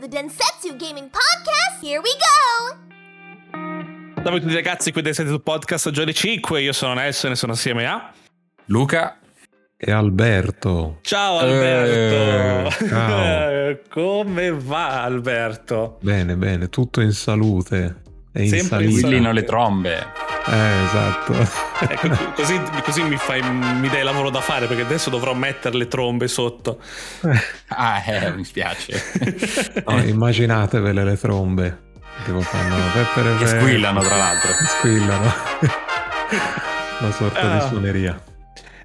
the Densetsu Gaming Podcast. Here we go! Ciao a tutti ragazzi, qui siete sul podcast Giorni 5, io sono Nelson e sono assieme a Luca e Alberto. Ciao Alberto! Eh, ciao. Come va Alberto? Bene, bene, tutto in salute. E Sempre in. Brillino le trombe. Eh, esatto. Ecco, così, così mi, fai, mi dai lavoro da fare perché adesso dovrò mettere le trombe sotto. Ah, eh, mi spiace. No, immaginatevele le trombe. Tipo fanno peppere Che squillano, tra l'altro. Squillano. Una sorta Ah. di suoneria.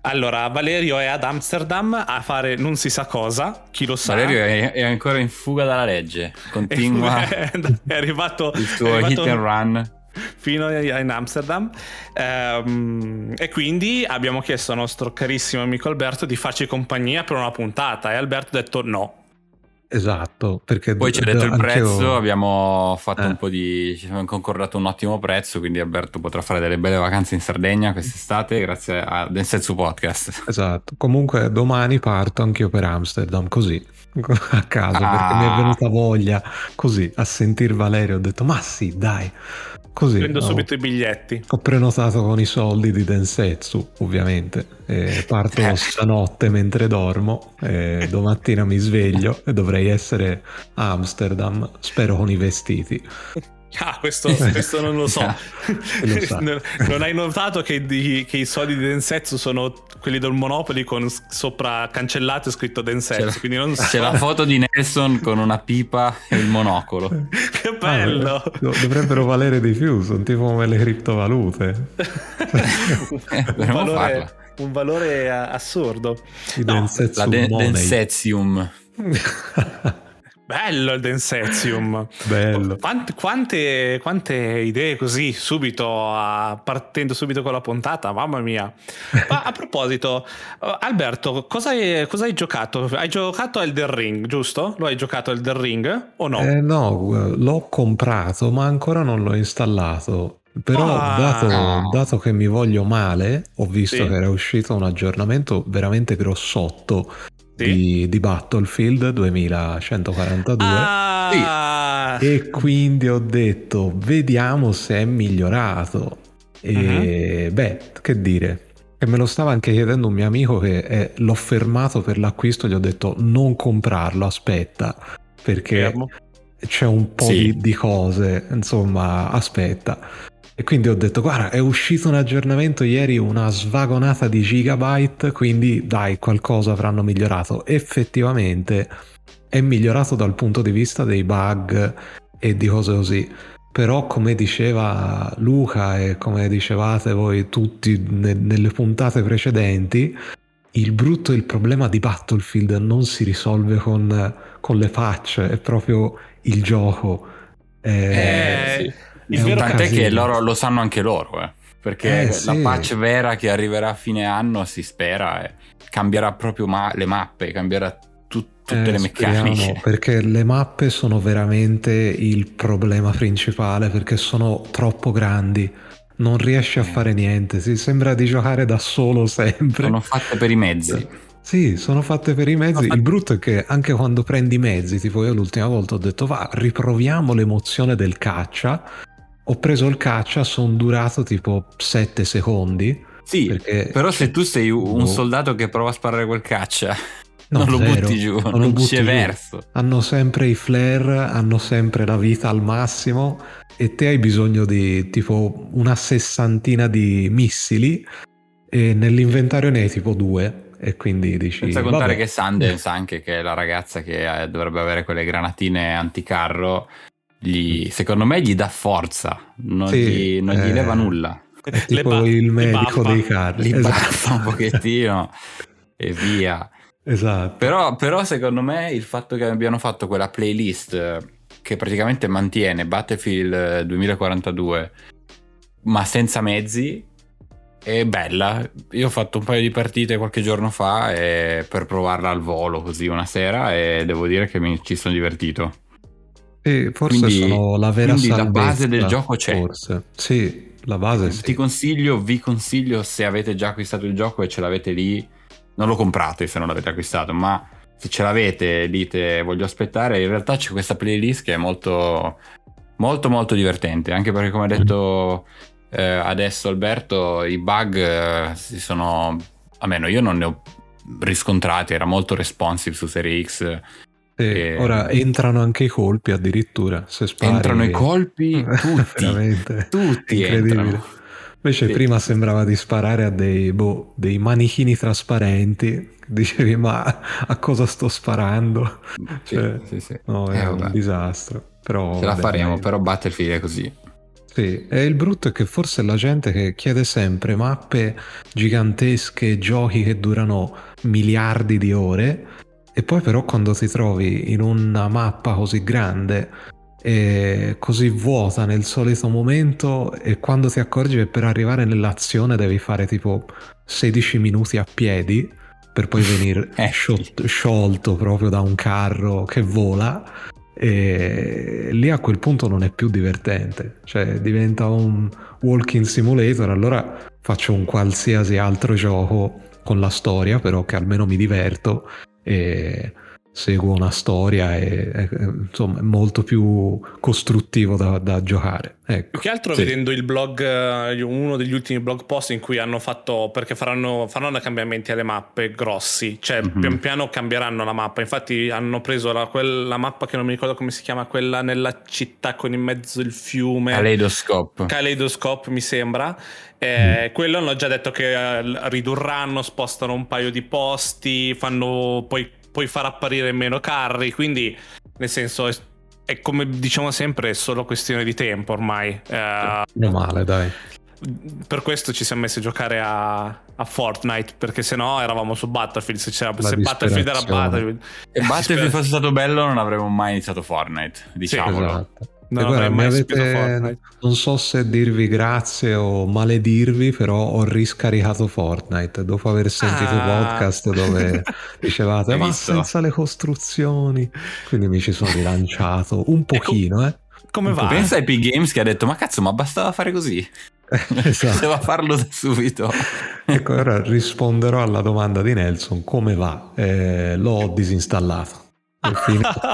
Allora, Valerio è ad Amsterdam a fare non si sa cosa, chi lo sa. Valerio è, è ancora in fuga dalla legge. Continua è arrivato, il suo arrivato hit and run. fino in Amsterdam Ehm, e quindi abbiamo chiesto al nostro carissimo amico Alberto di farci compagnia per una puntata e Alberto ha detto no. Esatto, perché Poi ci ha detto il prezzo, abbiamo fatto Eh. un po' di. ci siamo concordato un ottimo prezzo, quindi Alberto potrà fare delle belle vacanze in Sardegna quest'estate grazie a Densetsu Podcast. Esatto. Comunque domani parto anch'io per Amsterdam, così. A caso, perché mi è Ah. venuta voglia così a sentir Valerio. Ho detto, ma sì, dai. Così. Prendo ho- subito i biglietti. Ho prenotato con i soldi di Densetsu, ovviamente. E parto Eh. stanotte mentre dormo. E domattina mi sveglio e dovrei essere a Amsterdam. Spero con i vestiti. Ah, questo, questo non lo so. lo sa. non non hai notato che, di- che i soldi di Densetsu sono quelli del Monopoli con sopra cancellato e scritto C'è Densetsu, la, quindi non so. c'è la foto di Nelson con una pipa e il monocolo. che bello! Ah, do- dovrebbero valere di più, sono tipo come le criptovalute. un, dovremmo valore, farla. un valore eh, assurdo. I No, Densetsu La de-. Densezium. Bello il Densezium. Bello. Quante, quante, quante idee così subito, a- partendo subito con la puntata, mamma mia. Ma a proposito, eh, Alberto, cosa hai, cosa hai giocato? Hai giocato a Elden Ring, giusto? Lo hai giocato a Elden Ring o no? Eh, no, l'ho comprato, ma ancora non l'ho installato. Però, Ah. dato, dato che mi voglio male, ho visto Sì. che era uscito un aggiornamento veramente grossotto Sì? di, di Battlefield 2142. Ah, E quindi ho detto, vediamo se è migliorato. E Mhm. beh, che dire. E me lo stava anche chiedendo un mio amico che eh, l'ho fermato per l'acquisto, gli ho detto non comprarlo, aspetta, perché fermo. c'è un po' Sì. di, di cose, insomma, aspetta. E quindi ho detto, guarda, è uscito un aggiornamento ieri, una svagonata di gigabyte, quindi dai, qualcosa avranno migliorato. Effettivamente è migliorato dal punto di vista dei bug e di cose così. Però come diceva Luca e come dicevate voi tutti ne- nelle puntate precedenti, il brutto e il problema di Battlefield non si risolve con, con le patch, è proprio il gioco. Eh, Eh, sì. Il vero Tant'è che loro lo sanno anche loro, eh. perché Eh, la sì. patch vera che arriverà a fine anno si spera eh, cambierà proprio ma- le mappe, cambierà tut- tutte Eh, le meccaniche. speriamo, perché le mappe sono veramente il problema principale perché sono troppo grandi. Non riesci a Eh. fare niente, si sembra di giocare da solo sempre. Sono fatte per i mezzi. Sì, sono fatte per i mezzi. Il brutto è che anche quando prendi i mezzi, tipo io l'ultima volta ho detto va, riproviamo l'emozione del caccia. Ho preso il caccia, sono durato tipo 7 secondi. Sì, Perché però se tu sei un Boh. soldato che prova a sparare quel caccia, No, non lo zero, butti giù, non non, butti c'è giù. verso. hanno sempre i flare, hanno sempre la vita al massimo e te hai bisogno di tipo una sessantina di missili e nell'inventario ne hai tipo due e quindi dici Senza contare vabbè. che Sundance anche, che è la ragazza che eh, dovrebbe avere quelle granatine anticarro, gli, secondo me gli dà forza, non, Sì, gli, non gli eh, leva nulla. è tipo ba- il medico baffa. dei carri Li esatto. baffa un pochettino e via. Esatto. Però, però secondo me il fatto che abbiano fatto quella playlist eh, che praticamente mantiene Battlefield eh, 2042 ma senza mezzi è bella. Io ho fatto un paio di partite qualche giorno fa e- per provarla al volo così una sera e devo dire che mi ci sono divertito. Sì, forse quindi- sono la vera quindi la salvezza, base del gioco c'è. Forse. Sì, la base sì. Ti consiglio, vi consiglio se avete già acquistato il gioco e ce l'avete lì, non lo comprate se non l'avete acquistato, ma se ce l'avete dite voglio aspettare, in realtà c'è questa playlist che è molto molto molto divertente, anche perché come ha detto eh, adesso Alberto, i bug eh, si sono, almeno io non ne ho riscontrati, era molto responsive su Serie X. E ora entrano anche i colpi addirittura, se spari... Entrano i colpi tutti, tutti incredibile. entrano. Invece Sì. prima sembrava di sparare a dei, boh, dei manichini trasparenti. Dicevi, ma a cosa sto sparando? Sì, Cioè, sì, sì. No, è Eh, un disastro. Però, Ce la faremo, dai. però Battlefield è così. Sì, e il brutto è che forse la gente che chiede sempre mappe gigantesche, giochi che durano miliardi di ore, e poi però quando ti trovi in una mappa così grande e così vuota nel solito momento, e quando ti accorgi che per arrivare nell'azione devi fare tipo 16 minuti a piedi per poi venire Eh, sciol- sciolto proprio da un carro che vola e lì a quel punto non è più divertente, cioè diventa un walking simulator, allora faccio un qualsiasi altro gioco con la storia, però che almeno mi diverto e seguo una storia e, e, insomma è molto più costruttivo da, da giocare. Più Ecco. che altro Sì. vedendo il blog, eh, uno degli ultimi blog post in cui hanno fatto, perché faranno, faranno cambiamenti alle mappe grossi, cioè Mhm. pian piano cambieranno la mappa, infatti hanno preso la, quella mappa che non mi ricordo come si chiama, quella nella città con in mezzo il fiume. Kaleidoscope. Kaleidoscope mi sembra Eh, quello hanno già detto che eh, ridurranno spostano un paio di posti fanno poi puoi far apparire meno carri quindi nel senso è, è come diciamo sempre è solo questione di tempo ormai Eh, Meno male, dai. per questo ci siamo messi a giocare a, a Fortnite perché se no eravamo su Battlefield se, c'era, se Battlefield era. Battlefield Se Battlefield fosse stato bello non avremmo mai iniziato Fortnite, diciamolo. Esatto. Non E guarda, mi avete- Fortnite non so se dirvi grazie o maledirvi, però ho riscaricato Fortnite dopo aver sentito Ah. podcast dove dicevate Hai ma visto?" senza le costruzioni. Quindi mi ci sono rilanciato un pochino, eh. come Un va? Pensa a Epic Games che ha detto ma cazzo ma bastava fare così. Esatto. Poteva farlo da subito. Ecco, ora risponderò alla domanda di Nelson, come va? Eh, l'ho disinstallato.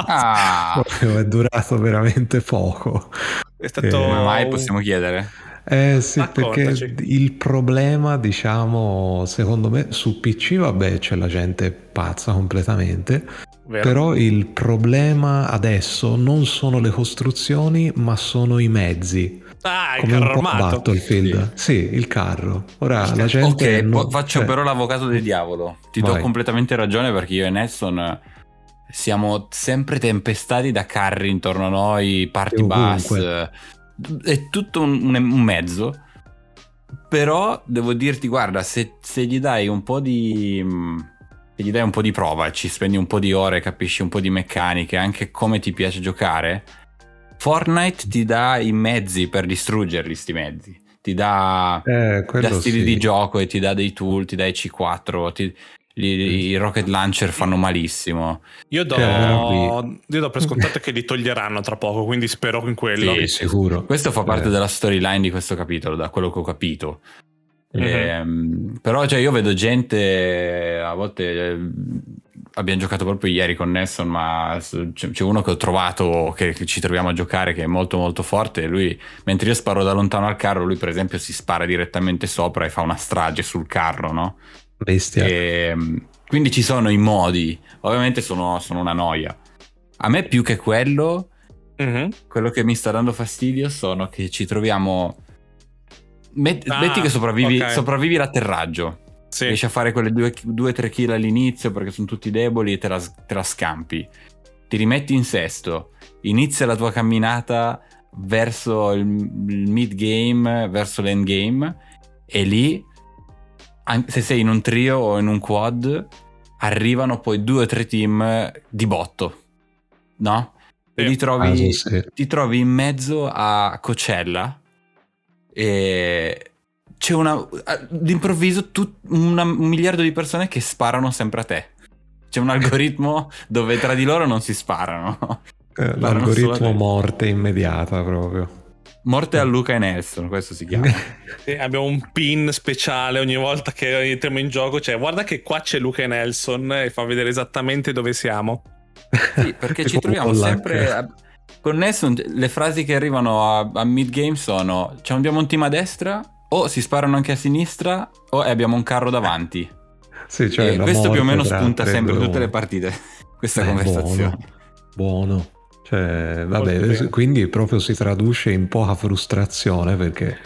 Ah, è durato veramente poco. è stato Eh, come mai possiamo chiedere? Eh sì, Raccontaci. perché il problema, diciamo, secondo me su PC, vabbè, c'è la gente pazza completamente, Vero. però il problema adesso non sono le costruzioni, ma sono i mezzi, ah il come carro armato Battlefield. Sì. il carro. Ora la gente... Ok, non- faccio cioè, però l'avvocato del diavolo. Ti do Vai. completamente ragione perché io e Nelson eh, siamo sempre tempestati da carri intorno a noi, party bus. È tutto un, un- mezzo. Però devo dirti, guarda, se, se gli dai un po' di. mm, Se gli dai un po' di prova ci spendi un po' di ore, capisci un po' di meccaniche, anche come ti piace giocare. Fortnite ti dà i mezzi per distruggerli, sti mezzi. Ti dà Eh, quello da stili sì. di gioco e ti dà dei tool, ti dà i C4, ti- i rocket launcher fanno malissimo. io do, almeno io do per scontato che li toglieranno tra poco quindi spero in quello Sì, sicuro. Questo fa parte Eh. della storyline di questo capitolo, da quello che ho capito. Mhm. Ehm, però cioè, io vedo gente, a volte eh, abbiamo giocato proprio ieri con Nesson, ma c'è, c'è uno che ho trovato, che, che ci troviamo a giocare, che è molto molto forte. e Lui, mentre io sparo da lontano al carro, lui per esempio si spara direttamente sopra e fa una strage sul carro, no? Bestia. Ehm, quindi ci sono i modi, ovviamente sono, sono una noia. A me più che quello, Mhm. quello che mi sta dando fastidio sono che ci troviamo... Met- Ah, metti che sopravvivi, ok. sopravvivi l'atterraggio, Sì. riesci a fare quelle 2-3 kill all'inizio perché sono tutti deboli e te la, te la scampi. Ti rimetti in sesto, inizia la tua camminata verso il, il mid game, verso l'end game e lì, se sei in un trio o in un quad, arrivano poi due o tre team di botto, no? E li trovi, Ah, sì, sì. ti trovi in mezzo a Cocella e c'è una d'improvviso tut- una- un miliardo di persone che sparano sempre a te. C'è un algoritmo dove tra di loro non si sparano. Eh, L'algoritmo te. morte immediata proprio. Morte a Luca e Nelson, questo si chiama. Sì, abbiamo un pin speciale ogni volta che entriamo in gioco. Cioè, guarda che qua c'è Luca e Nelson e fa vedere esattamente dove siamo. Sì, perché ci troviamo sempre. A... Con Nelson, le frasi che arrivano a, a mid game sono: C'è abbiamo un team a destra, o si sparano anche a sinistra, o abbiamo un carro davanti. Sì, cioè questo più o meno spunta sempre tutte le partite. Questa eh, conversazione. Buono. buono. Cioè, vabbè, quindi proprio si traduce in poca frustrazione perché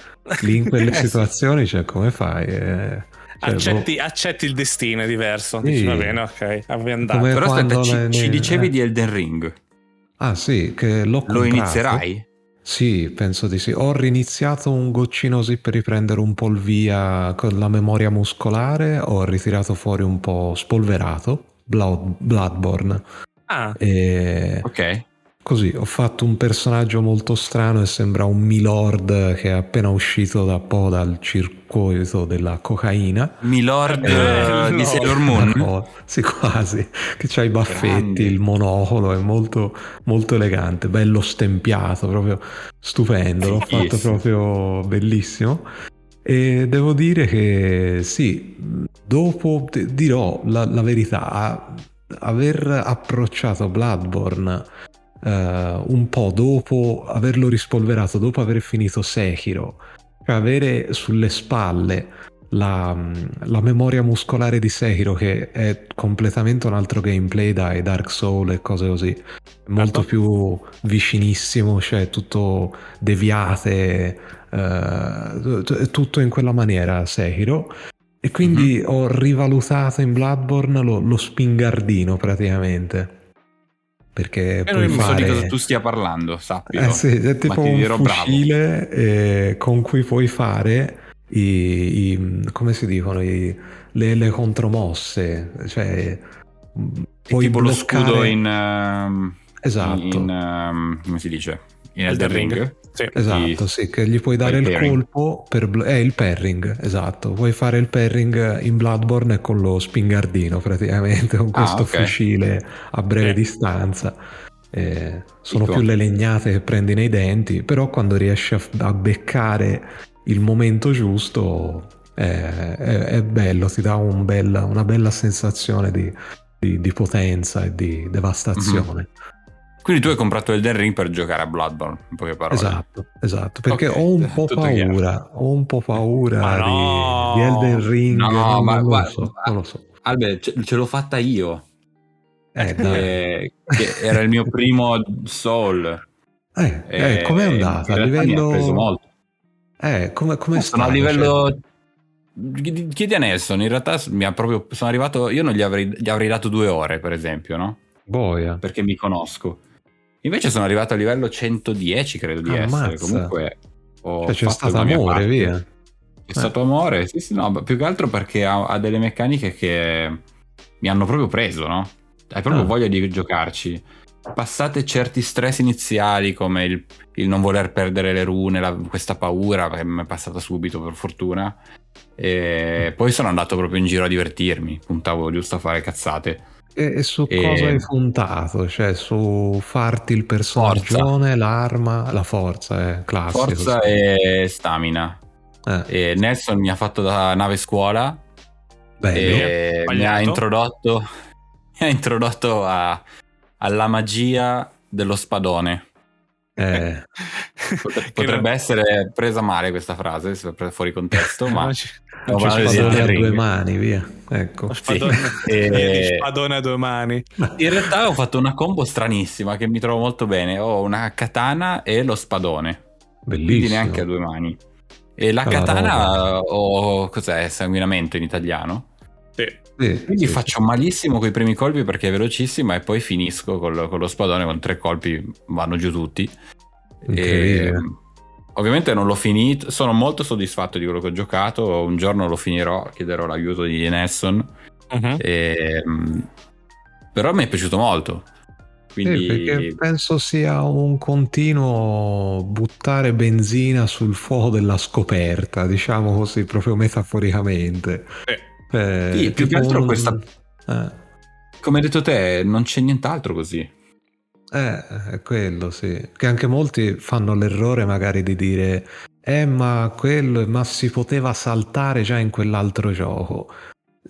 lì in quelle situazioni, cioè, come fai? Eh, cioè, accetti, boh... accetti, il destino, è diverso. Sì. Dici, va bene, ok, andato. Come Però aspetta, ci, ne... ci, dicevi eh. di Elden Ring. Ah sì, che l'ho comprato. Lo inizierai? Sì, penso di sì. Ho riniziato un goccino così per riprendere un po' il via con la memoria muscolare, ho ritirato fuori un po' spolverato, Blood, Bloodborne. Ah, e... ok. Così, ho fatto un personaggio molto strano e sembra un Milord che è appena uscito da po' dal circuito della cocaina. Milord eh, di Sailor Moon? No, sì, quasi. Che c'ha i baffetti, Grande. il monocolo, è molto, molto elegante, bello stempiato, proprio stupendo. L'ho fatto proprio bellissimo. E devo dire che sì, dopo dirò la, la verità, aver approcciato Bloodborne un po' dopo averlo rispolverato, dopo aver finito Sekiro, cioè avere sulle spalle la, la, memoria muscolare di Sekiro che è completamente un altro gameplay dai Dark Souls e cose così molto certo. più vicinissimo cioè tutto deviate uh, tutto in quella maniera Sekiro e quindi mm-hmm. ho rivalutato in Bloodborne lo, lo spingardino praticamente perché e non fare... so di cosa tu stia parlando, sappi. Eh sì, è tipo un fucile eh, con cui puoi fare i, i come si dicono, i, le, le, contromosse, cioè puoi tipo bloccare... lo scudo in... Uh, esatto. In, uh, come si dice? In Elden Ring. Ring. Sì. Esatto, sì, che gli puoi dare il, il colpo per... È eh, il parring, esatto. Puoi fare il parring in Bloodborne con lo spingardino praticamente, con ah, questo ah, okay. fucile a breve eh. distanza. Eh, sono più le legnate che prendi nei denti, però quando riesci a, a beccare il momento giusto è, è, è bello, ti dà un bella, una bella sensazione di, di, di, potenza e di devastazione. Mm-hmm. Quindi tu hai comprato Elden Ring per giocare a Bloodborne, in poche parole. Esatto, esatto, perché okay, ho un po' paura, ho un po' paura no, di, di, Elden Ring. No, non, ma non guarda, lo so, non lo so. Albert, ce, ce l'ho fatta io. Eh, che, che era il mio primo Soul. Eh, eh, com'è andata? A livello... Mi ha preso molto. Eh, come, come sono a livello... Cioè... Chiedi a Nelson, in realtà mi ha proprio... sono arrivato... Io non gli avrei, gli avrei dato due ore, per esempio, no? Boia. Perché mi conosco. Invece sono arrivato a livello 110, credo di Ammazza. essere. Comunque ho cioè, c'è stato amore, via. C'è eh. stato amore, sì, sì, no, più che altro perché ha, ha, delle meccaniche che mi hanno proprio preso, no? Hai proprio ah. voglia di giocarci. Passate certi stress iniziali come il, il non voler perdere le rune, la, questa paura che mi è passata subito per fortuna. E poi sono andato proprio in giro a divertirmi, puntavo giusto a fare cazzate. E, su e... cosa hai puntato? Cioè su farti il personaggio, l'arma, la forza, è classico. Forza sì. e stamina. Eh. E Nelson mi ha fatto da nave scuola e mi ha introdotto, mi ha introdotto a, alla magia dello spadone. Eh. Potrebbe essere presa male questa frase, fuori contesto, ma... Non c'è spadone a due mani, via. Ecco. Spadone, sì. e... spadone a due mani. In realtà ho fatto una combo stranissima che mi trovo molto bene. Ho una katana e lo spadone. Bellissimo. Quindi neanche a due mani. E la katana ho... cos'è? Sanguinamento in italiano? Sì. sì Quindi sì, faccio sì. malissimo con i primi colpi perché è velocissima e poi finisco con lo spadone con tre colpi vanno giù tutti. E ovviamente non l'ho finito, sono molto soddisfatto di quello che ho giocato, un giorno lo finirò, chiederò l'aiuto di Nesson, uh-huh. e, però mi è piaciuto molto. Quindi... Sì, perché penso sia un continuo buttare benzina sul fuoco della scoperta, diciamo così, proprio metaforicamente. Eh. Eh, sì, più che altro un... questa... Eh. Come hai detto te, non c'è nient'altro così. Eh, è quello, sì. Che anche molti fanno l'errore magari di dire eh, ma quello, ma si poteva saltare già in quell'altro gioco.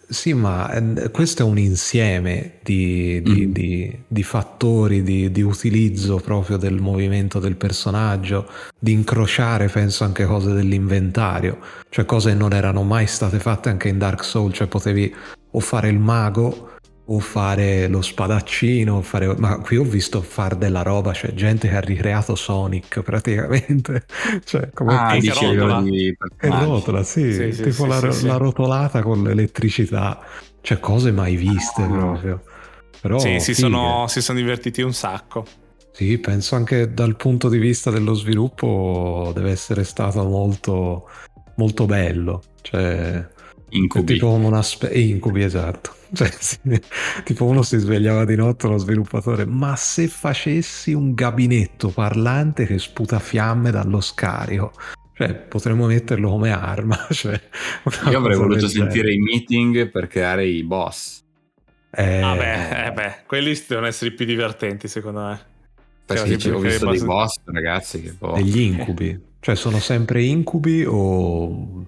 Sì, ma eh, questo è un insieme di, di, mm. di, di fattori, di, utilizzo proprio del movimento del personaggio, di incrociare, penso, anche cose dell'inventario, cioè cose che non erano mai state fatte anche in Dark Souls, cioè potevi o fare il mago o fare lo spadaccino, fare... ma qui ho visto fare della roba, c'è cioè gente che ha ricreato Sonic praticamente, cioè come ah, che rotola, di... che rotola sì, sì, sì tipo sì, la, la, rotolata con l'elettricità, cioè cose mai viste ah. proprio. Però, sì, si sono, si sono divertiti un sacco. Sì, penso anche dal punto di vista dello sviluppo deve essere stato molto, molto bello, cioè Incubi. Tipo una spe- incubi, esatto. Cioè, sì, tipo uno si svegliava di notte, lo sviluppatore, ma se facessi un gabinetto parlante che sputa fiamme dallo scarico, cioè potremmo metterlo come arma. Cioè, Io avrei voluto sentire i meeting per creare i boss. Eh... Ah beh, eh beh, quelli devono essere i più divertenti secondo me. Perché cioè, ho visto dei boss, ragazzi, che boh. Degli incubi. Cioè sono sempre incubi o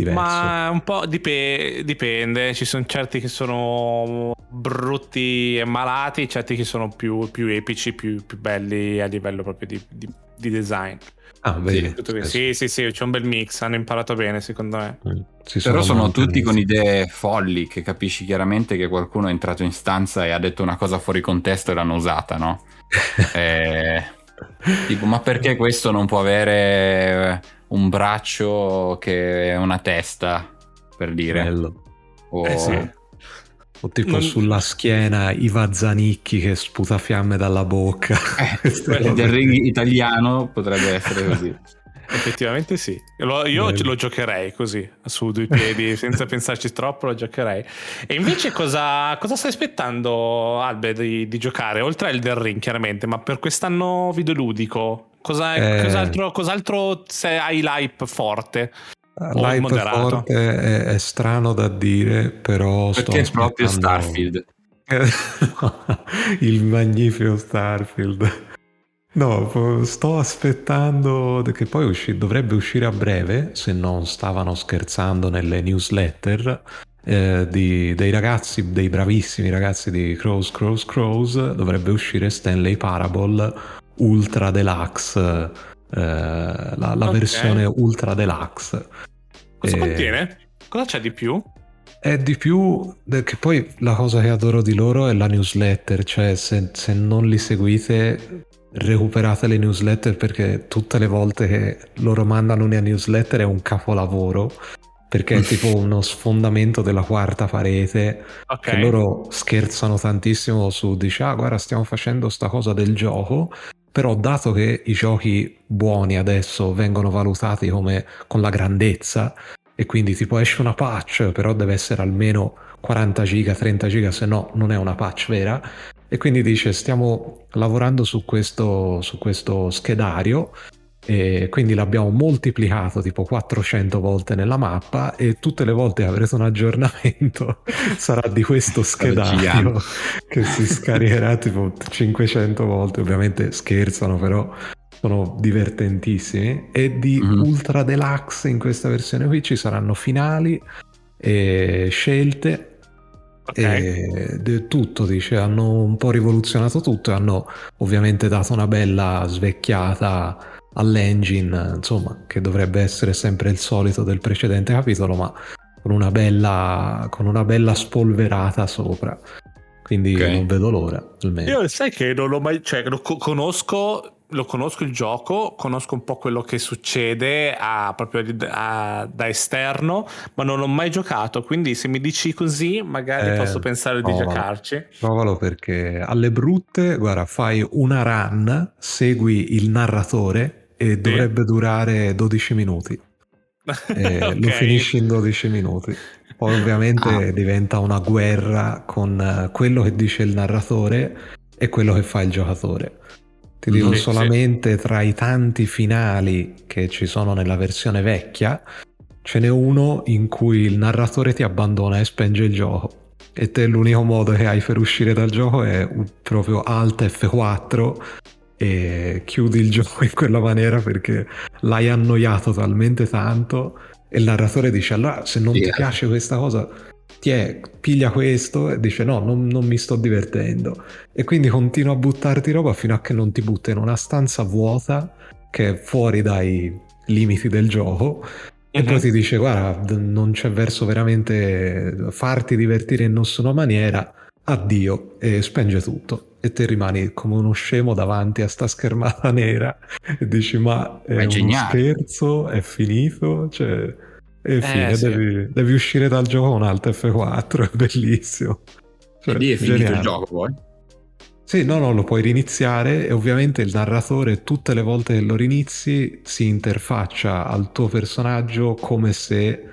diverso? Ma un po' dip- dipende, ci sono certi che sono brutti e malati, certi che sono più, più epici, più, più, belli a livello proprio di, di, di design. Ah, vedi. Sì, sì, sì, c'è un bel mix, hanno imparato bene secondo me. Mm, Però sono tutti con idee folli che capisci chiaramente che qualcuno è entrato in stanza e ha detto una cosa fuori contesto e l'hanno usata, no? eh, tipo, ma perché questo non può avere un braccio che è una testa, per dire. Bello. O... Eh sì. O tipo non... sulla schiena Iva Zanicchi che sputa fiamme dalla bocca. Eh, del ring italiano potrebbe essere così. Effettivamente sì. Lo, io Bello. lo giocherei così, su due piedi, senza pensarci troppo, lo giocherei. E invece cosa, cosa stai aspettando, Albe, di, di, giocare? Oltre al del ring, chiaramente, ma per quest'anno videoludico, Cosa, eh, cos'altro, cos'altro se hai l'hype forte? L'hype forte è, è, strano da dire, però Perché è proprio Starfield. Il magnifico Starfield. No, sto aspettando che poi usci- dovrebbe uscire a breve, se non stavano scherzando nelle newsletter, eh, di, dei ragazzi, dei bravissimi ragazzi di Crows Crows Crows, dovrebbe uscire Stanley Parable Ultra Deluxe, eh, la, la okay. versione Ultra Deluxe. Cosa e... contiene? Cosa c'è di più? È di più che poi la cosa che adoro di loro è la newsletter, cioè se, se non li seguite recuperate le newsletter perché tutte le volte che loro mandano una newsletter è un capolavoro perché è tipo uno sfondamento della quarta parete okay. che loro scherzano tantissimo su dice ah guarda stiamo facendo sta cosa del gioco però dato che i giochi buoni adesso vengono valutati come con la grandezza e quindi tipo esce una patch però deve essere almeno 40 giga 30 giga se no non è una patch vera. E quindi dice stiamo lavorando su questo, su questo schedario e quindi l'abbiamo moltiplicato tipo 400 volte nella mappa e tutte le volte che avrete un aggiornamento. Sarà di questo schedario che si scaricherà tipo 500 volte. Ovviamente scherzano però sono divertentissimi. E di mm-hmm. Ultra Deluxe in questa versione qui ci saranno finali e scelte. Okay. E tutto, dice, hanno un po' rivoluzionato tutto e hanno ovviamente dato una bella svecchiata all'engine, insomma, che dovrebbe essere sempre il solito del precedente capitolo, ma con una bella, con una bella spolverata sopra. Quindi okay. non vedo l'ora. Almeno. Io sai che non l'ho mai, cioè, lo conosco lo conosco il gioco, conosco un po' quello che succede a, proprio a, da esterno, ma non l'ho mai giocato. Quindi, se mi dici così, magari eh, posso pensare di giocarci. Provalo perché alle brutte, guarda, fai una run, segui il narratore e dovrebbe durare 12 minuti. okay. Lo finisci in 12 minuti. Poi, ovviamente, ah. diventa una guerra con quello che dice il narratore e quello che fa il giocatore ti dico sì, solamente sì. tra i tanti finali che ci sono nella versione vecchia, ce n'è uno in cui il narratore ti abbandona e spenge il gioco. e te l'unico modo che hai per uscire dal gioco è proprio Alt F4 e chiudi il gioco in quella maniera perché l'hai annoiato talmente tanto. E il narratore dice allora se non yeah. ti piace questa cosa ti è, piglia questo e dice no non, non, mi sto divertendo e quindi continua a buttarti roba fino a che non ti butta in una stanza vuota che è fuori dai limiti del gioco. E poi mhm. ti dice guarda non c'è verso veramente farti divertire in nessuna maniera. Addio e spenge tutto e te rimani come uno scemo davanti a sta schermata nera e dici ma è, è uno geniale. scherzo è finito cioè e eh, fine sì. devi, devi, uscire dal gioco con Alt F4 è bellissimo cioè, e lì è finito geniale. il gioco poi sì, no, no, lo puoi riniziare e ovviamente il narratore tutte le volte che lo rinizi si interfaccia al tuo personaggio come se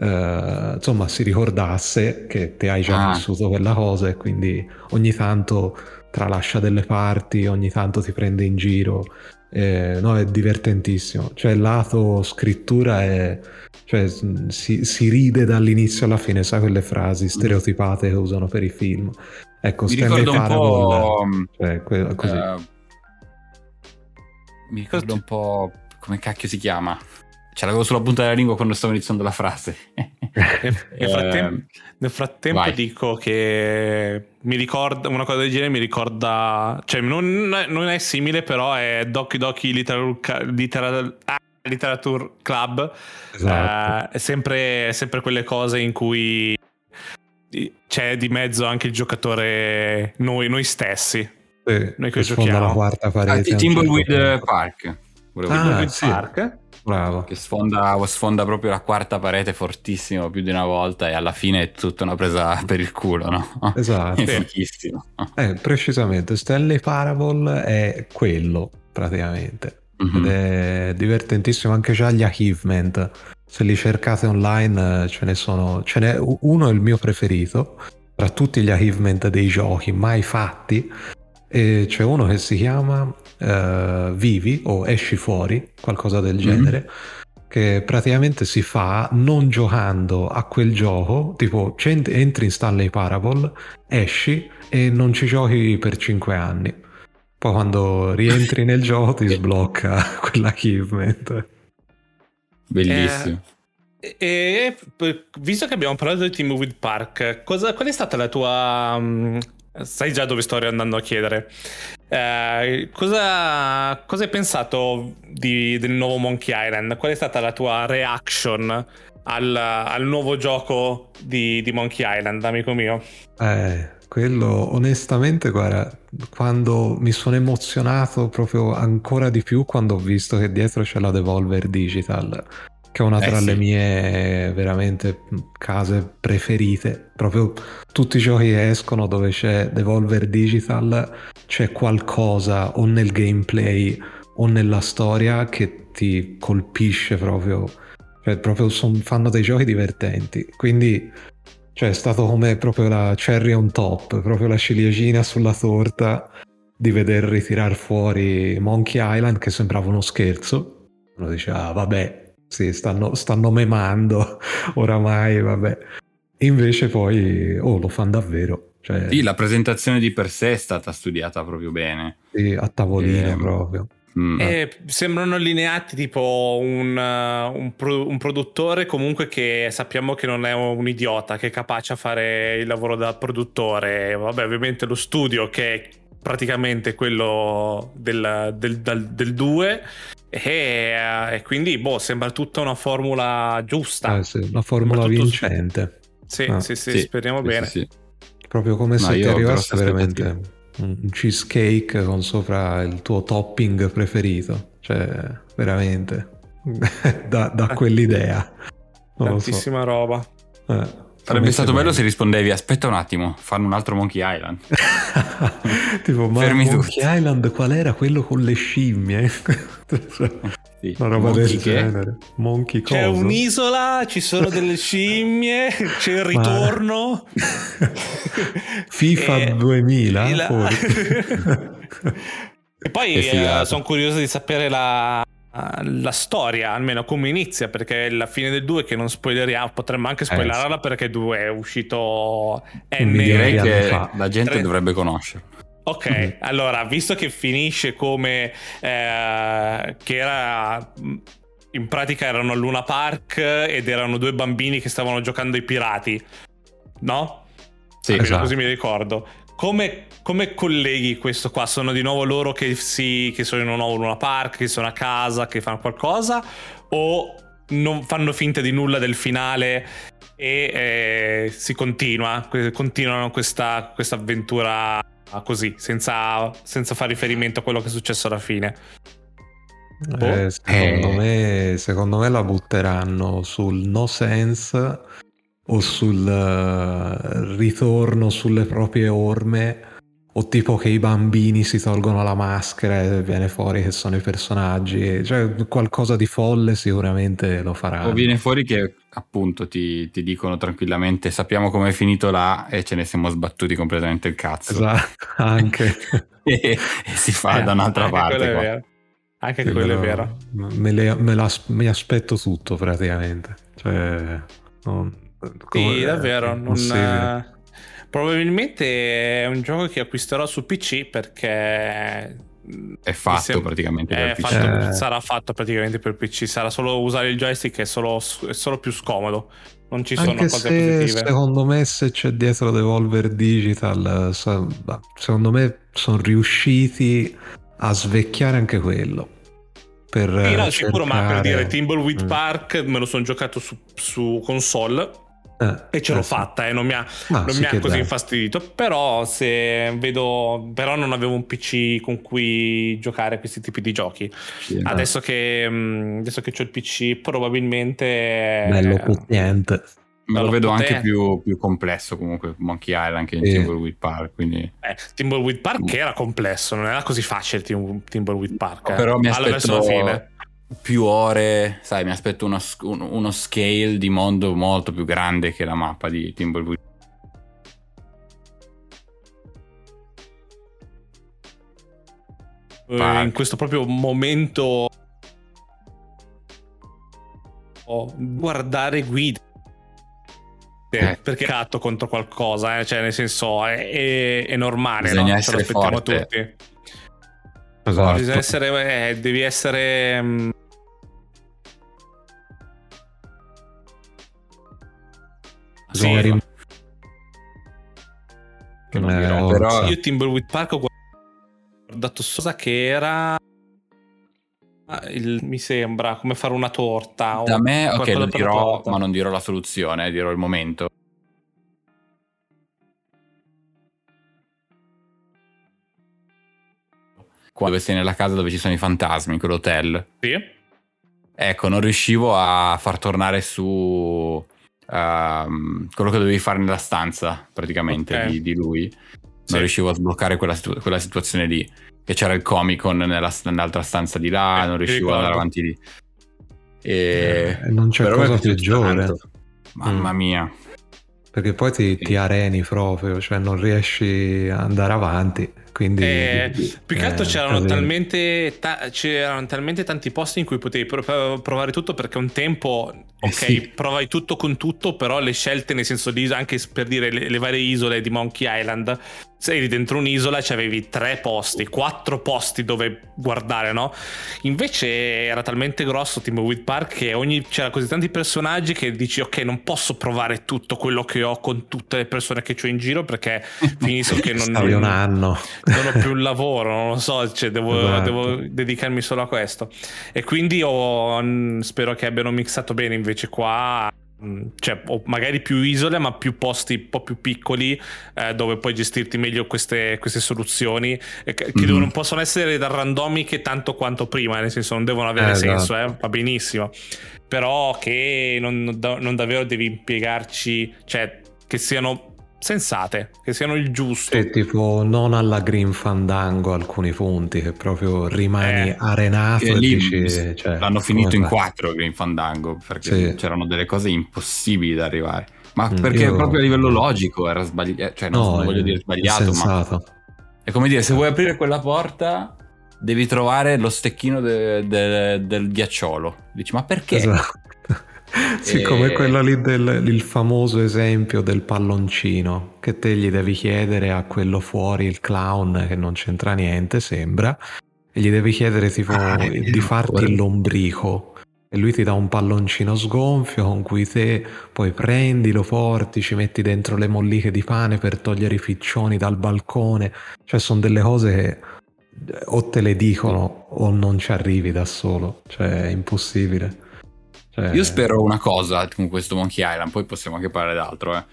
Uh, insomma si ricordasse che te hai già ah. vissuto quella cosa e quindi ogni tanto tralascia delle parti, ogni tanto ti prende in giro. Eh, no, è divertentissimo. Cioè, il lato scrittura è. Cioè, si, si, ride dall'inizio alla fine, sai quelle frasi stereotipate che usano per i film. Ecco, mi ricordo un po'. Cioè, que- così. Uh, mi ricordo un po'. Come cacchio si chiama? Ce l'avevo sulla punta della lingua quando stavo iniziando la frase. nel, frattempo, nel frattempo dico che mi ricorda una cosa del genere, mi ricorda, cioè non, non è simile, però è Doki Doki Literature, Literature, ah, Literature Club. Esatto. Uh, è, sempre, sempre quelle cose in cui c'è di mezzo anche il giocatore, noi, noi stessi. Sì, noi che giochiamo. la quarta parete. Ah, Timbleweed Park. Volevo ah, sì. Park. Bravo. Che sfonda, sfonda, proprio la quarta parete fortissimo più di una volta e alla fine è tutta una presa per il culo, no? Esatto. è fichissimo. Eh, precisamente, Stanley Parable è quello praticamente. Mm-hmm. Ed è divertentissimo anche già gli achievement. Se li cercate online ce ne sono, ce n'è uno è il mio preferito tra tutti gli achievement dei giochi mai fatti e c'è uno che si chiama uh, Vivi o Esci fuori, qualcosa del mhm. genere, mm-hmm. che praticamente si fa non giocando a quel gioco, tipo entri in Stanley Parable, esci e non ci giochi per 5 anni. Poi quando rientri nel gioco ti sblocca quell'achievement. Bellissimo. Eh, e visto che abbiamo parlato di Team Movie Park, cosa, qual è stata la tua um, sai già dove sto andando a chiedere. Eh, cosa, hai pensato di, del nuovo Monkey Island? Qual è stata la tua reaction al, al nuovo gioco di, di, Monkey Island, amico mio? Eh, quello onestamente, guarda, quando mi sono emozionato proprio ancora di più quando ho visto che dietro c'è la Devolver Digital che è una tra eh sì. le mie veramente case preferite. Proprio tutti i giochi che escono dove c'è Devolver Digital, c'è qualcosa o nel gameplay o nella storia che ti colpisce proprio. Cioè, proprio son, fanno dei giochi divertenti. Quindi, cioè, è stato come proprio la cherry on top, proprio la ciliegina sulla torta di veder ritirare fuori Monkey Island che sembrava uno scherzo. Uno dice, ah, vabbè, sì, stanno, stanno memando oramai, vabbè. Invece poi, oh, lo fanno davvero. Cioè, sì, la presentazione di per sé è stata studiata proprio bene. Sì, a tavolino e... Ehm, proprio. Mm. E sembrano allineati tipo un, uh, un, pro, un, produttore comunque che sappiamo che non è un idiota, che è capace a fare il lavoro da produttore. Vabbè, ovviamente lo studio che è praticamente quello del, del, del, del 2 e, eh, e, quindi boh, sembra tutta una formula giusta. Eh sì, una formula vincente. Sì, ah. sì, sì, sì, speriamo sì, bene. Sì, Proprio come se ti arrivasse veramente un cheesecake con sopra il tuo topping preferito. Cioè, veramente, da, da quell'idea. Non Tantissima so. roba. Eh. Sarebbe stato bello se rispondevi aspetta un attimo, fanno un altro Monkey Island. tipo, ma Fermi Monkey tutti. Island qual era quello con le scimmie? sì. Una roba Monkey del genere. Monkey C'è un'isola, ci sono delle scimmie, c'è il ritorno. FIFA e... 2000. La... e poi eh, sono curioso di sapere la, la storia, almeno come inizia, perché la fine del 2 che non spoileriamo, potremmo anche spoilerarla eh, perché 2 è uscito N direi che fa. la gente tre... dovrebbe conoscere. Ok, mm-hmm. allora, visto che finisce come eh, che era in pratica erano a Luna Park ed erano due bambini che stavano giocando ai pirati, no? Sì, esatto. così mi ricordo. Come, come, colleghi questo qua? Sono di nuovo loro che, si, che sono in un nuovo Luna Park, che sono a casa, che fanno qualcosa? O non fanno finta di nulla del finale e eh, si continua, continuano questa, questa avventura così, senza, senza fare riferimento a quello che è successo alla fine? Eh, secondo, eh. Me, secondo me la butteranno sul no sense o sul uh, ritorno sulle proprie orme o tipo che i bambini si tolgono la maschera e viene fuori che sono i personaggi. Cioè qualcosa di folle sicuramente lo farà. O viene fuori che appunto ti, ti dicono tranquillamente sappiamo come è finito là e ce ne siamo sbattuti completamente il cazzo. Esatto anche. E, e, si fa eh, da un'altra parte anche quello, quello è vero. me, le, me, la, me aspetto tutto praticamente. Cioè non sì, davvero. Non, probabilmente è un gioco che acquisterò su PC perché è fatto sem- praticamente per PC. Fatto, eh. Sarà fatto praticamente per PC. Sarà solo usare il joystick, è solo, è solo più scomodo. Non ci sono Anche cose positive. Secondo me, se c'è dietro Devolver Digital, secondo me sono riusciti a svecchiare anche quello. Per sì, no, cercare... sicuro, ma per dire Timbleweed mm. Park me lo sono giocato su, su console eh, e ce l'ho eh, fatta, eh, non mi ha, non sì mi ha così bello. infastidito. Però se vedo, però non avevo un PC con cui giocare a questi tipi di giochi. Sì, adesso, che, mm, adesso che ho il PC, probabilmente. Bello potente. Me lo vedo potente. anche più, più, complesso comunque Monkey Island anche in sì. Timbleweed Park quindi... eh, Timbleweed Park mm. era complesso non era così facile Timbleweed Park eh. però mi aspetto, più ore, sai, mi aspetto uno, uno, scale di mondo molto più grande che la mappa di Timbleweed. Eh, in questo proprio momento guardare guide eh. perché catto contro qualcosa eh? cioè nel senso è, è, è normale bisogna no? essere forte tutti esatto. bisogna essere eh, devi essere mm, Sì, rim- che non eh, dirò, però... Io Timberwood Park ho guardato cosa che era il, mi sembra come fare una torta da me ok lo dirò ma non dirò la soluzione dirò il momento quando sei nella casa dove ci sono i fantasmi quell'hotel sì ecco non riuscivo a far tornare su uh, quello che dovevi fare nella stanza praticamente okay. di, di, lui. Non sì. riuscivo a sbloccare quella, situ- quella, situazione lì. Che c'era il Comic Con nella, nell'altra stanza di là, eh, non riuscivo ad andare avanti lì. E... Eh, non c'è cosa peggiore. Mamma mm. mia. Perché poi ti, ti, areni proprio, cioè non riesci ad andare avanti. Quindi, eh, più che altro eh, c'erano, talmente, ta- c'erano, talmente, tanti posti in cui potevi provare tutto perché un tempo, eh ok, sì. provavi tutto con tutto, però le scelte nel senso di anche per dire le, le varie isole di Monkey Island se eri dentro un'isola avevi tre posti, quattro posti dove guardare, no? Invece era talmente grosso Timberwood Park che ogni, c'era così tanti personaggi che dici ok non posso provare tutto quello che ho con tutte le persone che ho in giro perché finisco che non, non, un anno. non ho più il lavoro, non lo so, cioè devo, esatto. devo dedicarmi solo a questo. E quindi ho, spero che abbiano mixato bene invece qua Mm, cioè, o magari più isole, ma più posti un po' più piccoli eh, dove puoi gestirti meglio queste, queste soluzioni eh, che mm-hmm. non possono essere da randomiche tanto quanto prima, nel senso non devono avere eh, senso, esatto. eh, va benissimo, però che non, non davvero devi impiegarci, cioè che siano sensate, che siano il giusto. E tipo non alla Green Fandango alcuni punti, che proprio rimani eh, arenato e lì dici, cioè, l'hanno finito in quattro Green Fandango, perché sì. c'erano delle cose impossibili da arrivare. Ma mm, perché Io... proprio a livello logico era sbagliato, cioè non, no, non voglio dire sbagliato, ma... È come dire, se vuoi aprire quella porta devi trovare lo stecchino de- de- del ghiacciolo. Dici, ma perché? Esatto. Sì, E- come quello lì del il famoso esempio del palloncino, che te gli devi chiedere a quello fuori, il clown, che non c'entra niente, sembra, e gli devi chiedere tipo Ah, di vero, farti il lombrico. E lui ti dà un palloncino sgonfio con cui te poi prendi, lo porti, ci metti dentro le molliche di pane per togliere i ficcioni dal balcone. Cioè, sono delle cose che eh, o te le dicono o non ci arrivi da solo. Cioè, è impossibile. Cioè, Io spero una cosa con questo Monkey Island, poi possiamo anche parlare d'altro. Eh.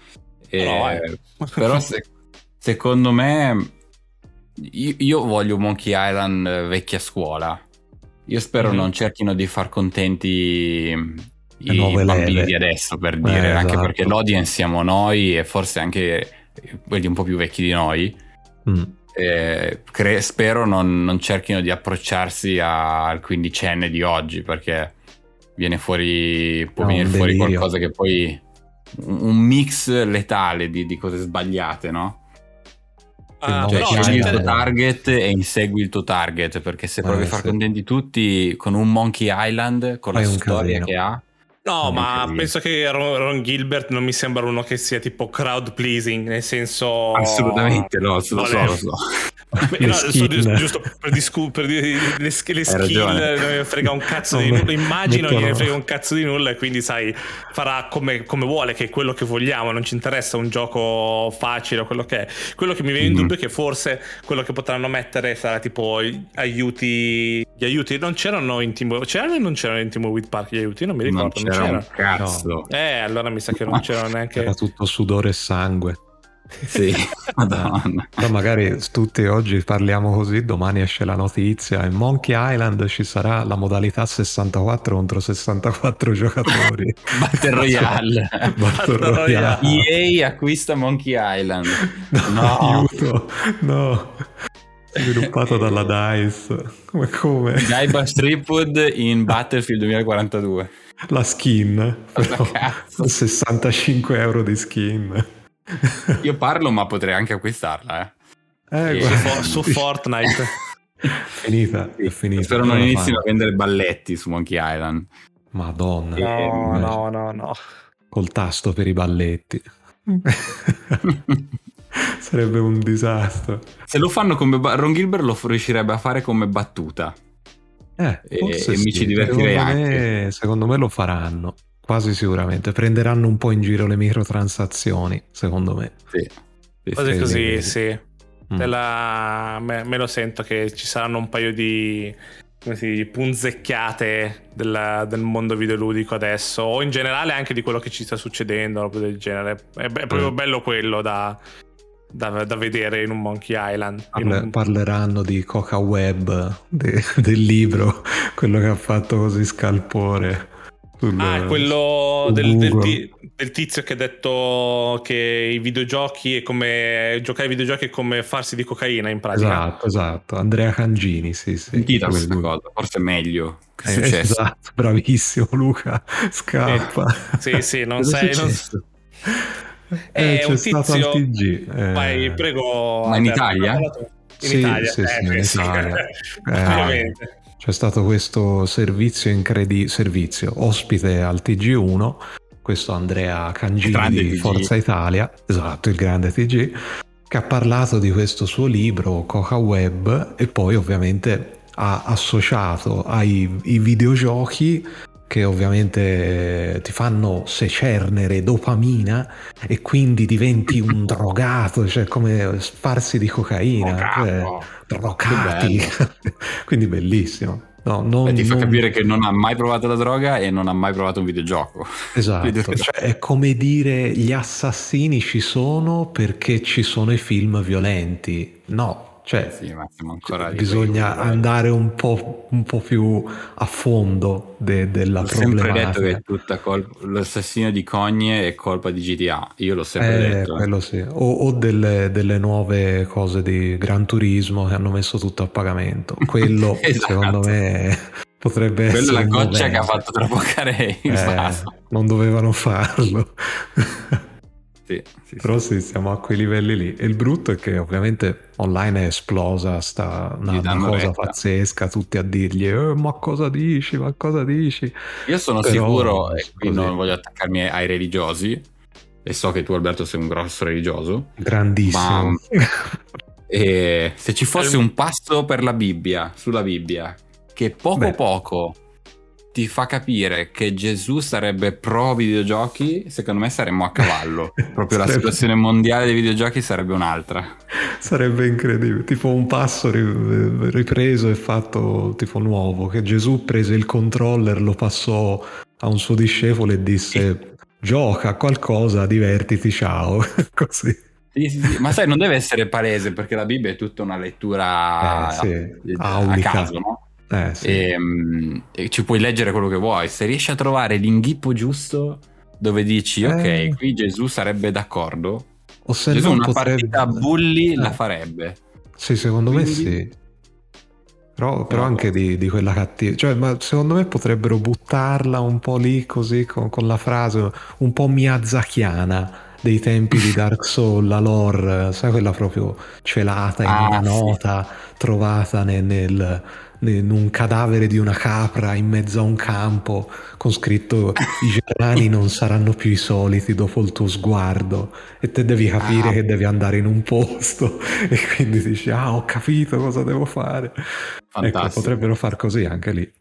E- No, vai. però se- secondo me io, io voglio Monkey Island eh, vecchia scuola. Io spero Mhm. non cerchino di far contenti i nuove bambini leve. di adesso, per Eh, dire, anche esatto. perché l'audience siamo noi e forse anche quelli un po' più vecchi di noi. mm. Eh, cre- spero non, non cerchino di approcciarsi al quindicenne di oggi perché viene fuori può No, venire fuori qualcosa che poi un mix letale di, di cose sbagliate no? Ah, no, cioè scegli il tuo target e insegui il tuo target perché se Eh, provi a far contenti tutti con un Monkey Island con la Fai un storia casino. che ha No, ma credo. penso che Ron, Gilbert non mi sembra uno che sia tipo crowd pleasing, nel senso... assolutamente no lo so lo so Le no, skin. giusto, per, discu- per dire le, sk- le skill non me frega un cazzo di nulla immagino gliene frega un cazzo di nulla e quindi sai farà come, come vuole che è quello che vogliamo non ci interessa un gioco facile o quello che è quello che mi viene in Mhm. dubbio è che forse quello che potranno mettere sarà tipo gli aiuti gli aiuti non c'erano in Team c'erano o non c'erano in Team with Park gli aiuti non mi ricordo non c'era un cazzo eh allora mi sa che non c'erano neanche Era tutto sudore e sangue. sì madonna Però magari tutti oggi parliamo così, domani esce la notizia. In Monkey Island ci sarà la modalità 64 contro 64 giocatori. Battle Royale Battle Battle Royale. EA acquista Monkey Island. No, No. aiuto, no. Sviluppato dalla DICE. Come, come? Gaiba Stripwood in Battlefield 2042. La skin. Però cazzo? 65 euro di skin. Io parlo, ma potrei anche acquistarla. Eh, Sì, su, guarda, Fo- su Fortnite finita, è Eh. finita. Spero Non non inizino a vendere balletti su Monkey Island. Madonna. Sì. no Eh, no no no Col tasto per i balletti. Sarebbe un disastro. Se lo fanno come ba- Ron Gilbert lo riuscirebbe a fare come battuta. Eh, E- forse e mi ci divertirei secondo Me, secondo me lo faranno. Quasi sicuramente. Prenderanno un po' in giro le microtransazioni, secondo me. Sì. Sì, cose sì. così sì. sì Mm. Te la- me, me lo sento che ci saranno un paio di come si dice, punzecchiate della- del mondo videoludico adesso o in generale anche di quello che ci sta succedendo roba del genere è, be- è proprio Mm. bello quello da, da- da vedere in un Monkey Island Parle- un- parleranno di Coca Web, de- del libro, quello che ha fatto così scalpore. sul- Ah, quello del, del del tizio che ha detto che i videogiochi è come giocare ai videogiochi è come farsi di cocaina in pratica. Esatto, esatto. Andrea Cangini, sì, sì. Quel- questa cosa, forse è meglio. Che è Eh, successo? esatto, bravissimo Luca, scappa. Sì, sì, non sei. non- Eh, un c'è stato tizio- al TG. eh. Vai, prego. Ma in Alberto, Italia? In Sì, Italia, sì, sì, eh, in sì. Italia. Eh, Ovviamente. C'è stato questo servizio incredibile, servizio, ospite al TG1, questo Andrea Cangini di. Forza Italia, esatto, il grande TG, che ha parlato di questo suo libro Coca Web e poi ovviamente ha associato ai i videogiochi che ovviamente eh, ti fanno secernere dopamina e quindi diventi un drogato, cioè come sparsi di cocaina, cioè, drogati. quindi bellissimo. No, non, E ti fa non- capire che non ha mai provato la droga e non ha mai provato un videogioco. Esatto, Video- cioè, è come dire gli assassini ci sono perché ci sono i film violenti. No, cioè Sì, lì. bisogna andare un po', un po' più a fondo de- della Ho sempre detto problematica. che è tutta colpa. L'assassino di Cogne è colpa di GTA. Io l'ho sempre Eh, detto. quello sì. O, o delle, delle nuove cose di Gran Turismo che hanno messo tutto a pagamento. Quello, Esatto. secondo me, potrebbe essere. Quella è la goccia che ha fatto traboccare il Eh, vaso. non dovevano farlo. Sì, sì, Però sì. siamo a quei livelli lì. E il brutto è che ovviamente online è esplosa sta una, una cosa retta. pazzesca, tutti a dirgli "Eh, ma cosa dici, ma cosa dici? Io sono Però, sicuro, e qui non voglio attaccarmi ai religiosi, e so che tu Alberto sei un grosso religioso, Grandissimo. e se ci fosse Eh. un passo per la Bibbia, sulla Bibbia, che poco Beh. poco ti fa capire che Gesù sarebbe pro videogiochi, secondo me saremmo a cavallo. Proprio la Sarebbe- situazione mondiale dei videogiochi sarebbe un'altra. Sarebbe incredibile, tipo un passo ri- ripreso e fatto tipo nuovo, che Gesù prese il controller, lo passò a un suo discepolo e disse gioca a qualcosa, divertiti, ciao. Così. Sì, sì, sì. Ma sai, non deve essere palese perché la Bibbia è tutta una lettura Eh, sì, a, a aulica. caso, no? Eh, sì. e, e ci puoi leggere quello che vuoi. Se riesci a trovare l'inghippo giusto dove dici, ok, Eh. qui Gesù sarebbe d'accordo, o se Gesù una potrebbe... partita a bulli Eh. la farebbe. Sì, secondo me Quindi- sì. Però, però anche di, di quella cattiva. Cioè, ma secondo me potrebbero buttarla un po' lì così con, con la frase un po' miazzachiana dei tempi di Dark Souls, la lore, sai quella proprio celata in Ah, una sì. nota trovata nel, nel- in un cadavere di una capra in mezzo a un campo con scritto i germani non saranno più i soliti dopo il tuo sguardo e te devi capire Ah. che devi andare in un posto. E quindi dici ah ho capito cosa devo fare ecco potrebbero far così anche lì.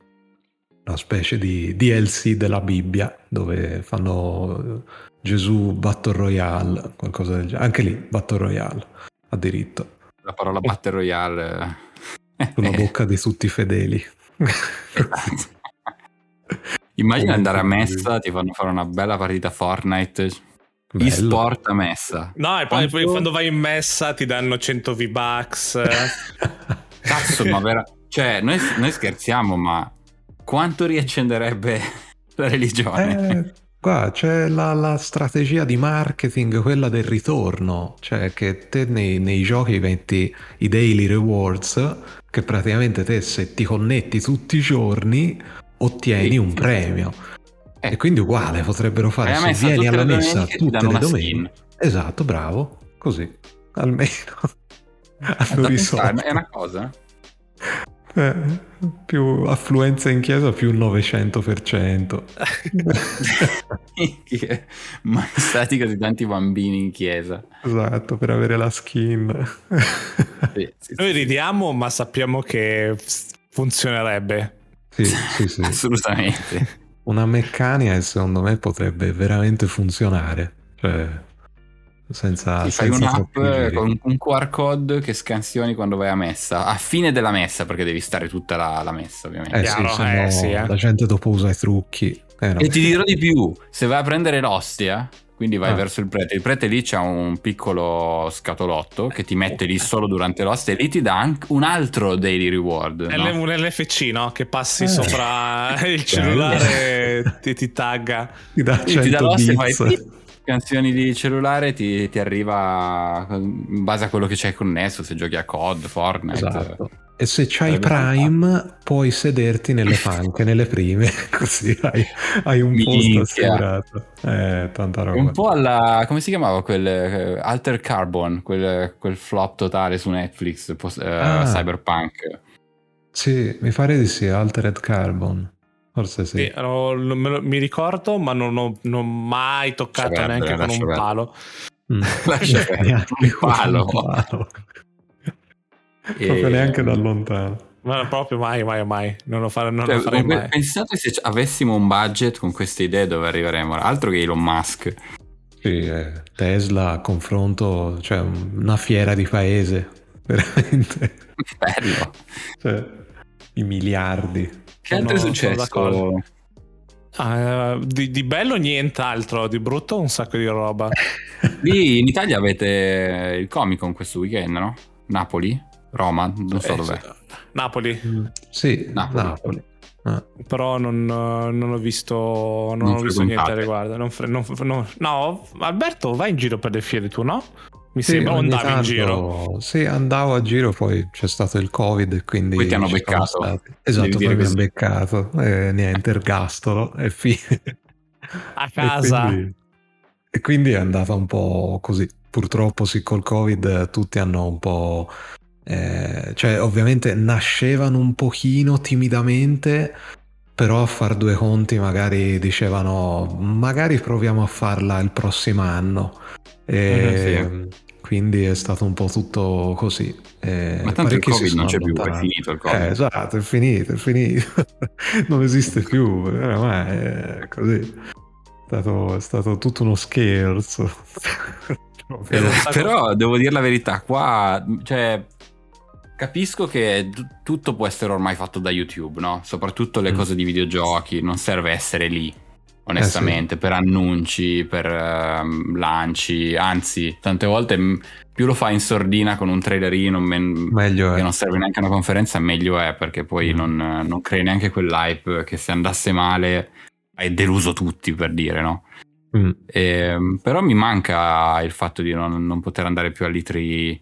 Una specie di DLC della Bibbia dove fanno eh, Gesù Battle Royale qualcosa del genere. Anche lì Battle Royale ha diritto. La parola Battle Royale. Sulla eh, bocca di tutti i fedeli esatto. Immagina andare a messa, ti fanno fare una bella partita Fortnite. Bello. E-sport a messa. No, e poi, poi quando vai in messa ti danno 100 V-Bucks. Cazzo, ma vera... Cioè, noi, noi scherziamo, ma quanto riaccenderebbe la religione? Eh, qua c'è la, la strategia di marketing, quella del ritorno, cioè che te nei, nei giochi metti i daily rewards, che praticamente te se ti connetti tutti i giorni ottieni Sì, un premio. Eh, E quindi uguale potrebbero fare se messa vieni alla messa tutte le domeniche. Esatto, bravo, così almeno hanno pensare, risolto. è una cosa. Eh, più affluenza in chiesa più 900%. Che- Mai stati così tanti bambini in chiesa. Esatto, per avere la skin. Sì, sì, Noi ridiamo, ma sappiamo che funzionerebbe. sì, sì, sì. Assolutamente. Una meccanica che secondo me potrebbe veramente funzionare. Cioè, senza, Ti fai un'app con un QR code che scansioni quando vai a messa, a fine della messa, perché devi stare tutta la, la messa, ovviamente. Eh Chiaro, sì, se no eh, sì, eh. la gente dopo usa i trucchi. Eh, no. E ti dirò di più, se vai a prendere l'ostia, quindi vai Ah. verso il prete, il prete lì c'ha un piccolo scatolotto che ti mette lì solo durante l'ostia e lì ti dà anche un altro daily reward. È no? un LFC, no? Che passi Eh. sopra il cellulare e ti, ti tagga. Ti dà ti 100 dà l'ostia e fai canzoni di cellulare ti, ti arriva in base a quello che c'hai connesso, se giochi a COD, Fortnite. Esatto. E se c'hai Prime, puoi sederti nelle panche, nelle prime, così hai, hai un posto Minchia. assicurato. Eh, tanta roba. Un po' alla. come si chiamava quel eh, Alter Carbon, quel, quel flop totale su Netflix, post- eh, Ah. Cyberpunk. Sì, mi pare di sì, Altered Carbon. Forse sì. Sì, no, lo- mi ricordo, ma non ho non ho mai toccato perdere, neanche con un perdere. palo. Mm. Lascia perdere, Neanche un palo. E- Proprio neanche da lontano. Ma proprio mai, mai, mai. Non lo, fare, non Cioè, lo farei mai. pensate se avessimo un budget con queste idee dove arriveremo, altro che Elon Musk. Sì, eh, Tesla a confronto, cioè una fiera di paese, veramente. Bello. Cioè, I miliardi. Che altro è successo? d'accordo. Ah, di, di bello nient'altro, di brutto un sacco di roba. Lì in Italia avete il Comic Con questo weekend, no? Napoli? Roma? Non so Eh, dov'è. sì. Napoli, Sì, Napoli. Napoli. Ah, però non, non ho visto, non Non ho visto niente al riguardo. Non fre- non- non- no, Alberto, vai in giro per le fiere tu, no? Mi sì, sembra andavi in tanto- giro. Sì, andavo a giro, poi c'è stato il Covid e quindi... Poi ti hanno beccato. stati- Esatto, poi mi hanno beccato. E niente, ergastolo e fine. A casa. E quindi, E quindi è andata un po' così. Purtroppo sì, col Covid tutti hanno un po'... eh, cioè ovviamente nascevano un pochino timidamente, però a far due conti magari dicevano magari proviamo a farla il prossimo anno. E quindi è stato un po' tutto così. E Ma tanto il Covid non c'è più, è finito il Covid. Eh, esatto, è finito, è finito. non esiste più, ormai è così. È stato, è stato tutto uno scherzo. Eh, un sacco- però devo dire la verità, qua, cioè, capisco che tutto può essere ormai fatto da YouTube, no? Soprattutto le Mm. cose di videogiochi, non serve essere lì, onestamente, per annunci, per ehm, lanci, anzi, tante volte mh, più lo fai in sordina con un trailerino men- Meglio che è. non serve neanche a una conferenza, meglio è, perché poi Mm. non, non crei neanche quell'hype che se andasse male hai deluso tutti, per dire, no? Mm. Ehm, però mi manca il fatto di non, non poter andare più all'E3.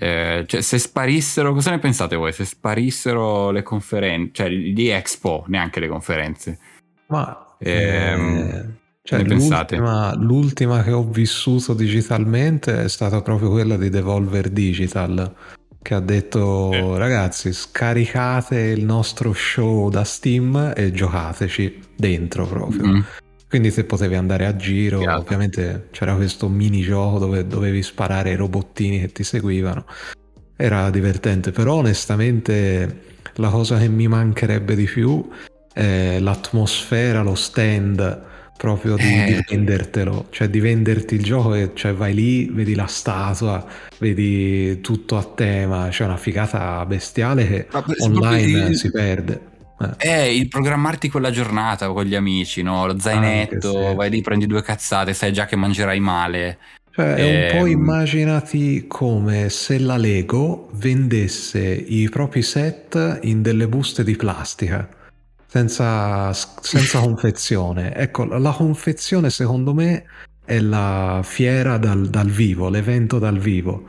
Eh, cioè, se sparissero, cosa ne pensate voi? Se sparissero le conferenze, cioè gli Expo, neanche le conferenze. Ma Ehm, eh, cioè, l'ultima, l'ultima che ho vissuto digitalmente è stata proprio quella di Devolver Digital che ha detto Eh. ragazzi scaricate il nostro show da Steam e giocateci dentro proprio. Mm. Quindi se potevi andare a giro, Figata. ovviamente c'era questo minigioco dove dovevi sparare ai robottini che ti seguivano. Era divertente, però onestamente la cosa che mi mancherebbe di più è l'atmosfera, lo stand proprio di, Eh. di vendertelo, cioè di venderti il gioco e cioè vai lì, vedi la statua, vedi tutto a tema, c'è una figata bestiale che online il- si perde. Eh. Eh, il programmarti quella giornata con gli amici, no? Lo zainetto, Anche sì. vai lì, prendi due cazzate, sai già che mangerai male. Cioè, è un po' Ehm. immaginati come se la Lego vendesse i propri set in delle buste di plastica, senza, senza confezione. Ecco, la confezione secondo me è la fiera dal, dal vivo, l'evento dal vivo.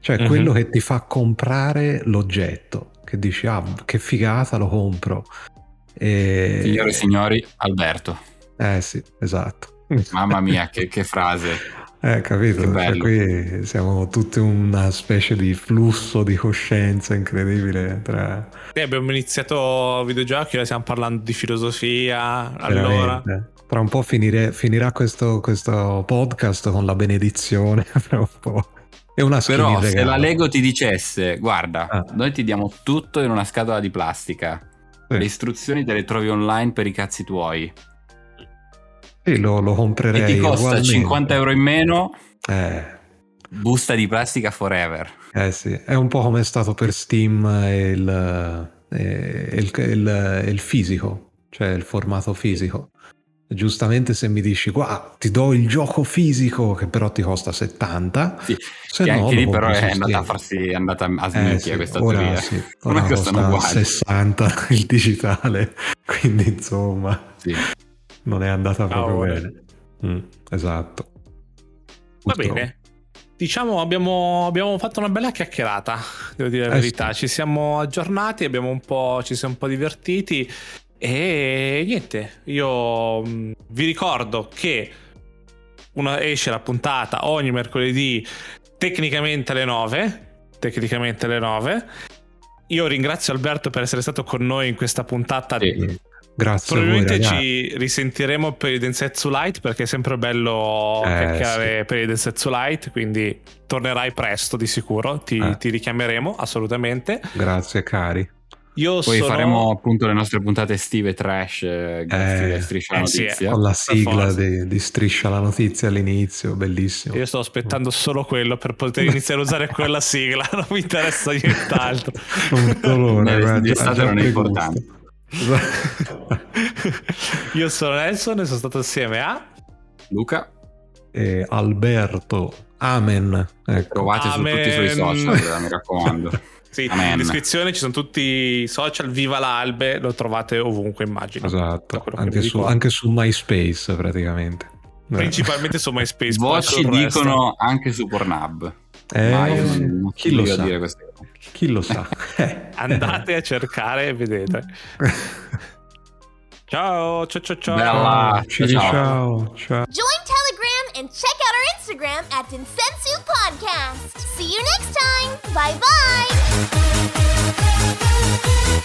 Cioè, Mhm. quello che ti fa comprare l'oggetto, che dici, ah, che figata, lo compro. E... Signore e signori, Alberto. Eh sì, esatto. Mamma mia, che, che frase. Eh, capito? Cioè, qui siamo tutti una specie di flusso di coscienza incredibile tra... Sì, abbiamo iniziato videogiochi, ora stiamo parlando di filosofia. Allora, veramente. Tra un po' finire- finirà questo, questo podcast con la benedizione, tra un po'. E una Però se regalo. la Lego ti dicesse, guarda, Ah. noi ti diamo tutto in una scatola di plastica. Sì. Le istruzioni te le trovi online per i cazzi tuoi. Sì, lo, lo E comprerei ti costa ugualmente. 50 euro in meno, Eh, busta di plastica forever. eh sì, è un po' come è stato per Steam il, eh, il, il- il fisico, cioè il formato fisico. Giustamente se mi dici, guarda, ti do il gioco fisico che però ti costa 70, Sì, se no anche lì però è andata a farsi è andata a Eh sminchia sì, questa ora teoria. sì, Ora ora costano costa uguali. 60 il digitale, quindi insomma Sì. Non è andata proprio Cavolo. bene. Mm, esatto. va Purtroppo. bene. Diciamo, abbiamo, abbiamo fatto una bella chiacchierata, devo dire la Eh verità. sì. Ci siamo aggiornati, abbiamo un po', ci siamo un po' divertiti. E niente, io mh, vi ricordo che una- esce la puntata ogni mercoledì, tecnicamente alle 9. Tecnicamente alle 9. Io ringrazio Alberto per essere stato con noi in questa puntata. Sì. Grazie a voi Probabilmente ragazzi. ci risentiremo per il Densetsu Light perché è sempre bello Eh, chiacchierare per il Densetsu Light, quindi tornerai presto di sicuro, ti, Eh. ti richiameremo assolutamente. Grazie cari. Io Poi sono... faremo appunto le nostre puntate estive trash eh, grazie Eh, Striscia la eh sì, Notizia. Con la sigla di, di Striscia la notizia all'inizio, bellissimo. Io sto aspettando solo quello per poter iniziare a usare quella sigla, non mi interessa nient'altro. Già- estate già non è pregusto. importante. Io sono Nelson e sono stato assieme a... Luca, E Alberto, amen. Ecco. trovate su tutti i suoi Amen. social, mi raccomando. Sì, Amen. in descrizione ci sono tutti i social, viva l'albe, lo trovate ovunque immagino. Esatto, anche su, anche su MySpace praticamente. Principalmente su MySpace. Voci sul resto- dicono anche su Pornhub. Eh, ma io non, non chi lo sa? dire queste cose. Chi lo sa? Eh. Andate a cercare e vedete. Ciao, ciao, ciao, ciao. Bella. Ciao, Ciao. ciao, ciao. Join Telegram and check out our Instagram at Insensu Podcast. See you next time. Bye bye.